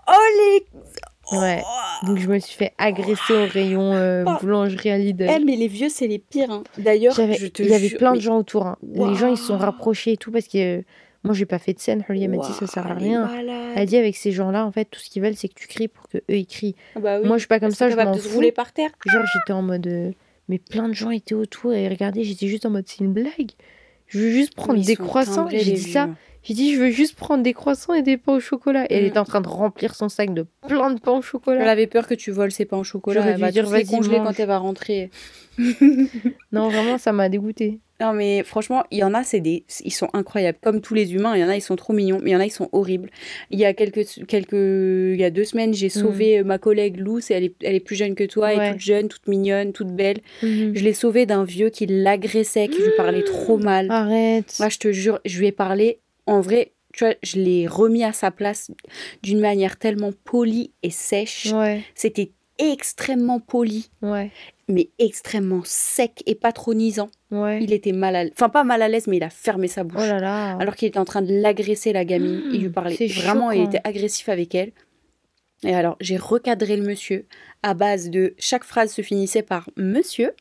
Oh les. Ouais. Oh. Donc je me suis fait agresser au rayon euh, oh. boulangerie à Lidl. Eh, mais les vieux, c'est les pires. Hein. D'ailleurs, il y avait plein de gens autour. Hein. Les gens, ils se sont rapprochés et tout parce que moi, j'ai pas fait de scène. Holly m'a dit ça sert à rien. Elle a dit avec ces gens-là, en fait, tout ce qu'ils veulent, c'est que tu cries pour que eux ils crient. Ah bah moi, je suis pas comme ça. Je m'en fous. rouler par terre. Genre, j'étais en mode. Euh, mais plein de gens étaient autour et regardaient. J'étais juste en mode, c'est une blague. Je veux juste prendre des croissants. J'ai dit ça. J'ai dit, je veux juste prendre des croissants et des pains au chocolat. Et elle mm. était en train de remplir son sac de plein de pains au chocolat. Elle avait peur que tu voles ses pains au chocolat. Elle va dire, vas-y, congeler quand elle va rentrer. non, vraiment, ça m'a dégoûté. Non, mais franchement, il y en a, c'est des, ils sont incroyables. Comme tous les humains, il y en a, ils sont trop mignons, mais il y en a, ils sont horribles. Il y a quelques, quelques, il y a deux semaines, j'ai sauvé mm. ma collègue Luce. Elle est, elle est plus jeune que toi, elle est toute jeune, toute mignonne, toute belle. Mm-hmm. Je l'ai sauvée d'un vieux qui l'agressait, qui lui parlait trop mal. Arrête. Moi, je te jure, je lui ai parlé en vrai, tu vois, je l'ai remis à sa place d'une manière tellement polie et sèche. C'était extrêmement poli, mais extrêmement sec et patronisant. Il était mal à l'aise. Enfin, pas mal à l'aise, mais il a fermé sa bouche. Oh là Alors qu'il était en train de l'agresser, la gamine. il lui parlait vraiment, il était agressif avec elle. Et alors, j'ai recadré le monsieur à base de chaque phrase se finissait par monsieur.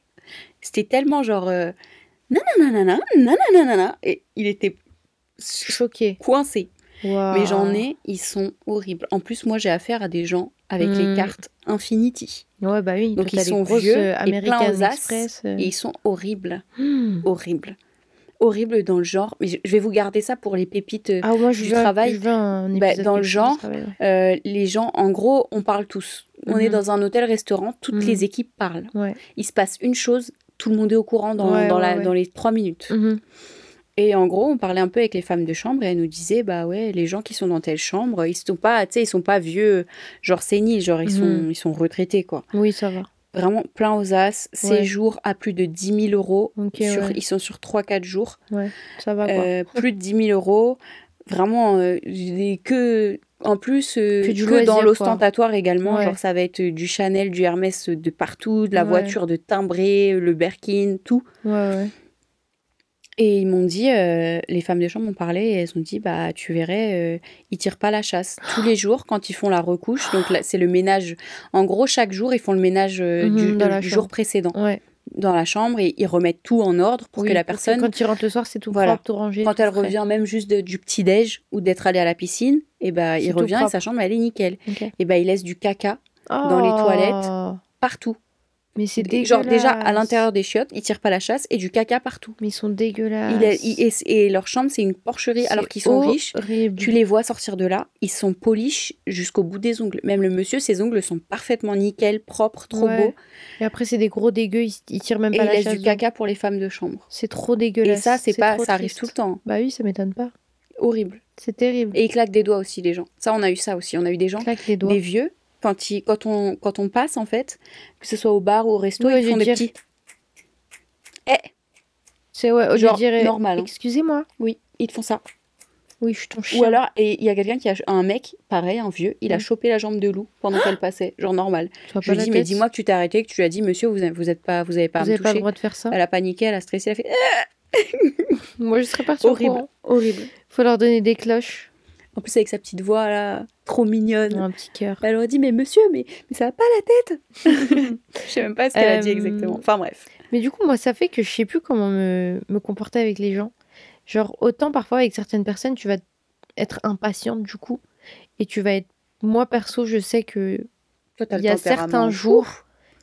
C'était tellement genre euh, nanana, nanana, et il était choqué, coincé. Mais j'en ai, ils sont horribles. En plus, moi, j'ai affaire à des gens avec les hmm. cartes Infinity. Ouais, bah oui. Donc ils sont vieux euh, et plein aux as, euh. et ils sont horribles, hmm. horribles horrible dans le genre. Mais je vais vous garder ça pour les pépites euh, ah, du travail. Bah, dans le genre, euh, les gens, en gros, on parle tous. On est mhm. dans un hôtel-restaurant, toutes mhm. les équipes parlent. Il se passe une chose, tout le monde est au courant dans, dans, la, dans les trois minutes. Et en gros, on parlait un peu avec les femmes de chambre et elles nous disaient, bah ouais, les gens qui sont dans telle chambre, ils sont pas, tu sais, ils sont pas vieux, genre séniles, genre ils sont, ils sont retraités, quoi. Oui, ça va vraiment plein aux as. Séjour à plus de 10 000 euros. Ils sont sur 3-4 jours. Ouais, ça va euh, plus de 10 000 euros. Vraiment, euh, que. En plus, euh, que, dans l'ostentatoire également, genre ça va être du Chanel, du Hermès de partout, de la voiture de timbré, le Birkin, tout. Ouais, ouais. Et ils m'ont dit, euh, les femmes de chambre m'ont parlé et elles ont dit, bah tu verrais, euh, ils tirent pas la chasse tous les jours quand ils font la recouche. Donc c'est le ménage. En gros, chaque jour, ils font le ménage euh, mhm, du, jour précédent. Dans la chambre et ils remettent tout en ordre pour que la personne. quand ils rentrent le soir, c'est tout propre, tout rangé. Quand elle revient, même juste du petit déj ou d'être allée à la piscine, et bah il revient et sa chambre elle est nickel. Et bah il laisse du caca dans les toilettes oh. partout. Mais c'est dégueulasse. Genre déjà à l'intérieur des chiottes, ils tirent pas la chasse et du caca partout. Mais ils sont dégueulasses. et, leur chambre c'est une porcherie alors qu'ils sont riches. Tu les vois sortir de là, ils sont polis jusqu'au bout des ongles. Même le monsieur, ses ongles sont parfaitement nickel, propres, trop beaux. Et après c'est des gros dégueux, ils, tirent même pas la chasse. Et ils laissent du caca pour les femmes de chambre. C'est trop dégueulasse. Et ça c'est pas, ça arrive tout le temps. Bah oui, ça m'étonne pas. Horrible. C'est terrible. Et ils claquent des doigts aussi les gens. Ça on a eu ça aussi. On a eu des gens, des vieux quand, quand, on, quand on passe, en fait, que ce soit au bar ou au resto, ils font des petits. Eh C'est ouais, genre normal. Hein. Excusez-moi. Oui, ils te font ça. Oui, je suis ton chien. Ou alors, et il y a quelqu'un qui a un mec, pareil, un vieux, il a chopé la jambe de loup pendant qu'elle passait, genre normal. Je lui dis, mais dis-moi que tu t'es arrêté, que tu lui as dit, monsieur, vous vous êtes pas, vous avez pas vous avez pas le droit de faire ça. Elle a paniqué, elle a stressé, elle a fait. Moi, je serais partie horrible, horrible. Faut leur donner des cloches. En plus, avec sa petite voix là, trop mignonne. Un petit cœur. Elle aurait dit Mais monsieur, mais, mais ça va pas la tête Je sais même pas ce qu'elle a dit euh, exactement. Enfin bref. Mais du coup, moi, ça fait que je sais plus comment me, me comporter avec les gens. Genre, autant parfois avec certaines personnes, tu vas être impatiente du coup. Et tu vas être. Moi, perso, je sais que. il y a certains jours.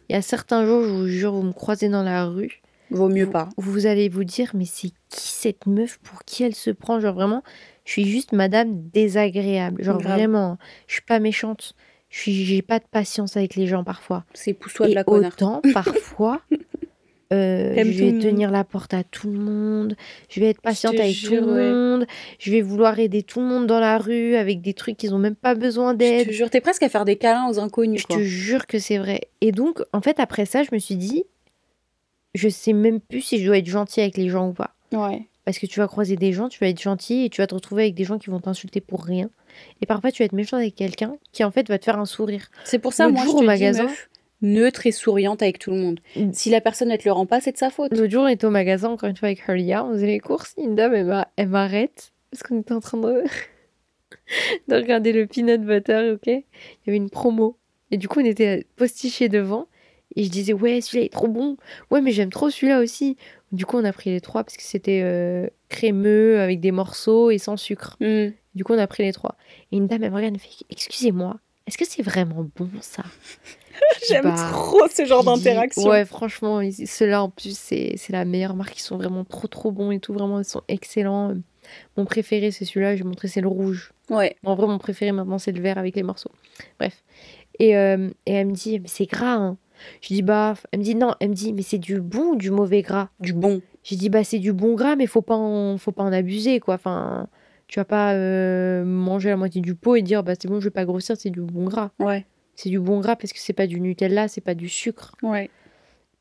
Il y a certains jours, je vous jure, vous me croisez dans la rue. Vaut mieux pas. Vous allez vous dire, mais c'est qui cette meuf Pour qui elle se prend? Genre vraiment, je suis juste madame désagréable. Genre vraiment, je suis pas méchante. Je suis, j'ai pas de patience avec les gens parfois. C'est pousse-toi de la connasse. Autant parfois, euh, je vais tenir la porte à tout le monde. Je vais être patiente avec tout le monde. Je vais vouloir aider tout le monde dans la rue avec des trucs qu'ils ont même pas besoin d'aide. Je te jure, t'es presque à faire des câlins aux inconnus. Je te jure que c'est vrai. Et donc, en fait, après ça, je me suis dit, je sais même plus si je dois être gentille avec les gens ou pas. Ouais. Parce que tu vas croiser des gens, tu vas être gentil et tu vas te retrouver avec des gens qui vont t'insulter pour rien. Et parfois, tu vas être méchant avec quelqu'un qui, en fait, va te faire un sourire. C'est pour ça, moi, je au magasin, neutre et souriante avec tout le monde. Mm. Si la personne ne te le rend pas, c'est de sa faute. L'autre jour, on était au magasin, encore une fois, avec Hurlia, on faisait les courses. Une dame, elle m'arrête parce qu'on était en train de... de regarder le peanut butter, ok? Il y avait une promo. Et du coup, on était postichés devant. Et je disais, ouais, celui-là est trop bon. Ouais, mais j'aime trop celui-là aussi. Du coup, on a pris les trois parce que c'était euh, crémeux avec des morceaux et sans sucre. Mm. Du coup, on a pris les trois. Et une dame, elle me regarde et me fait Excusez-moi, est-ce que c'est vraiment bon ça? J'aime bah, trop ce genre d'interaction. Ouais, franchement, ceux-là en plus, c'est la meilleure marque. Ils sont vraiment trop trop bons et tout. Vraiment, ils sont excellents. Mon préféré, c'est celui-là. J'ai montré, c'est le rouge. Ouais. En vrai, mon préféré maintenant, c'est le vert avec les morceaux. Bref. Et, euh, et elle me dit Mais c'est gras, hein. Je dis bah, elle me dit non, elle me dit mais c'est du bon ou du mauvais gras? Du bon. J'ai dit bah c'est du bon gras mais faut pas en, faut pas en abuser quoi. Enfin, tu vas pas euh, manger la moitié du pot et dire bah c'est bon je vais pas grossir, c'est du bon gras. Ouais. C'est du bon gras parce que c'est pas du Nutella, c'est pas du sucre. Ouais.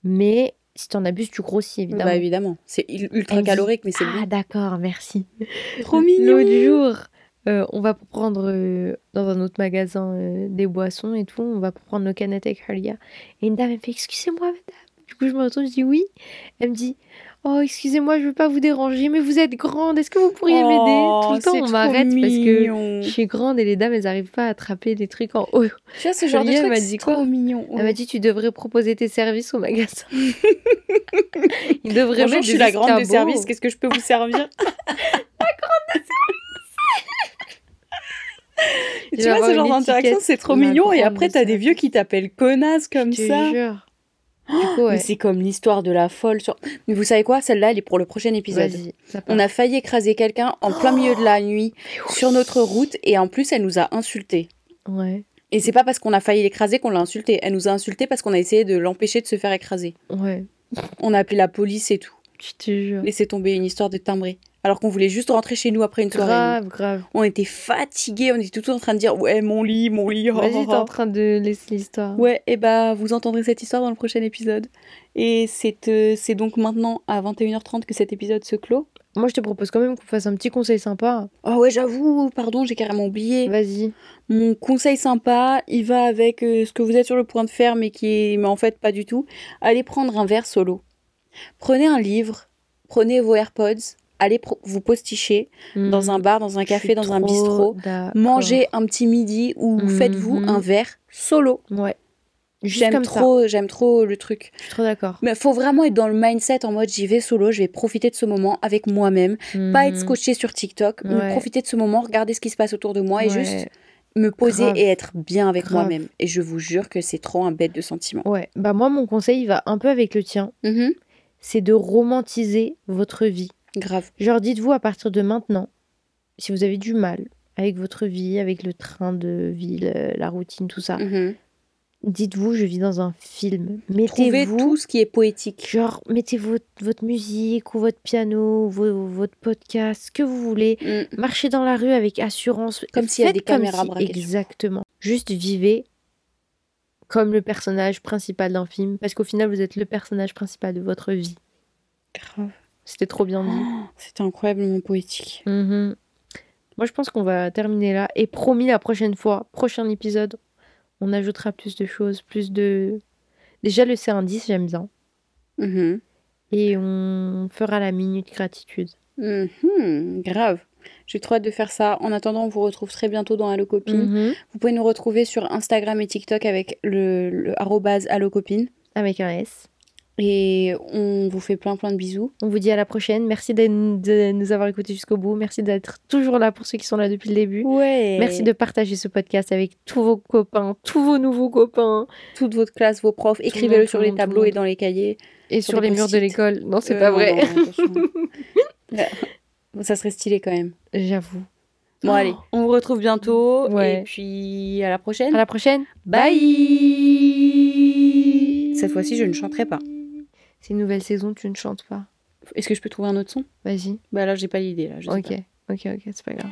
Mais si tu en abuses, tu grossis évidemment. Bah évidemment, c'est ultra calorique mais c'est Ah d'accord, merci. Trop mignon. L'autre jour, euh, on va prendre euh, dans un autre magasin euh, des boissons et tout. On va prendre nos canettes avec Halia. Et une dame, elle fait Excusez-moi, madame. Du coup, je me retourne, je dis oui. Elle me dit Oh, excusez-moi, je veux pas vous déranger, mais vous êtes grande, est-ce que vous pourriez m'aider? Oh, Tout le temps, on m'arrête parce que je suis grande et les dames, elles arrivent pas à attraper des trucs en haut. Tu vois, ce genre de Julie, elle truc, c'est trop mignon. Elle m'a dit tu devrais proposer tes services au magasin. Il devrait Bonjour, mettre je suis des la grande de escabeaux. service, qu'est-ce que je peux vous servir? Et Tu vois, ce genre d'interaction, c'est trop mignon. Et après, t'as des vieux qui t'appellent connasse comme Je te ça. jure. Coup, ouais. Mais c'est comme l'histoire de la folle sur. Mais vous savez quoi? Celle-là, elle est pour le prochain épisode. On a failli écraser quelqu'un en plein milieu de la nuit sur notre route et en plus, elle nous a insultés. Ouais, Et c'est pas parce qu'on a failli l'écraser qu'on l'a insulté. Elle nous a insulté parce qu'on a essayé de l'empêcher de se faire écraser. ouais. On a appelé la police et tout. Je te jure. Laissé tomber une histoire de timbré. Alors qu'on voulait juste rentrer chez nous après une soirée. Grave, grave. On était fatigués, on était tout en train de dire ouais mon lit, mon lit. oh, Vas-y, oh, t'es en oh. train de laisser l'histoire. Ouais, et bah vous entendrez cette histoire dans le prochain épisode. Et c'est euh, c'est donc maintenant à 21h30 que cet épisode se clôt. Moi, je te propose quand même qu'on fasse un petit conseil sympa. Oh ouais, j'avoue, pardon, j'ai carrément oublié. Vas-y. Mon conseil sympa, il va avec euh, ce que vous êtes sur le point de faire, mais qui est, mais en fait pas du tout. Allez prendre un verre solo. Prenez un livre, prenez vos AirPods, allez vous posticher dans un bar, dans un café, dans un bistrot. Mangez un petit midi ou Mhm. faites-vous un verre solo. Ouais. J'aime trop, j'aime trop le truc. Je suis trop d'accord. Mais faut vraiment être dans le mindset en mode j'y vais solo, je vais profiter de ce moment avec moi-même, pas être scotché sur TikTok, mais profiter de ce moment, regarder ce qui se passe autour de moi et juste me poser Grave. et être bien avec moi-même. Et je vous jure que c'est trop un bête de sentiment. Ouais. Bah, moi, mon conseil, il va un peu avec le tien. Mhm. C'est de romantiser votre vie. Grave. Genre, dites-vous à partir de maintenant, si vous avez du mal avec votre vie, avec le train de ville, euh, la routine, tout ça, Mhm. dites-vous, je vis dans un film. Trouvez Mettez-vous, tout ce qui est poétique. genre, mettez votre, votre musique ou votre piano, ou votre podcast, ce que vous voulez. Mm. Marchez dans la rue avec assurance. Comme s'il y a des caméras si- braquées. Exactement. Juste vivez comme le personnage principal d'un film, parce qu'au final, vous êtes le personnage principal de votre vie. Grave. C'était trop bien dit. Oh, C'était incroyablement poétique. Mhm. Moi, je pense qu'on va terminer là. Et promis, la prochaine fois, prochain épisode, on ajoutera plus de choses, plus de. Déjà, le C10, j'aime bien. Mhm. Et on fera la minute gratitude. Mhm. Grave. J'ai trop hâte de faire ça. En attendant, on vous retrouve très bientôt dans Allo Copine. Vous pouvez nous retrouver sur Instagram et TikTok avec le, le allocopine. Avec un S. Et on vous fait plein plein de bisous. On vous dit à la prochaine. Merci de, de nous avoir écoutés jusqu'au bout. Merci d'être toujours là pour ceux qui sont là depuis le début. Ouais. Merci de partager ce podcast avec tous vos copains, tous vos nouveaux copains. toute votre classe, vos profs. le Écrivez-le sur les tableaux et dans les cahiers. Et Sur sur, les murs de l'école. Non, c'est Euh, pas vrai. non. Ça serait stylé quand même. J'avoue. Bon, allez, on vous retrouve bientôt. Ouais. Et puis à la prochaine. À la prochaine. Bye. Cette fois-ci, je ne chanterai pas. C'est une nouvelle saison, tu ne chantes pas. Est-ce que je peux trouver un autre son? Vas-y. Bah là, j'ai pas l'idée. Là, je sais Ok, pas. ok, ok, c'est pas grave.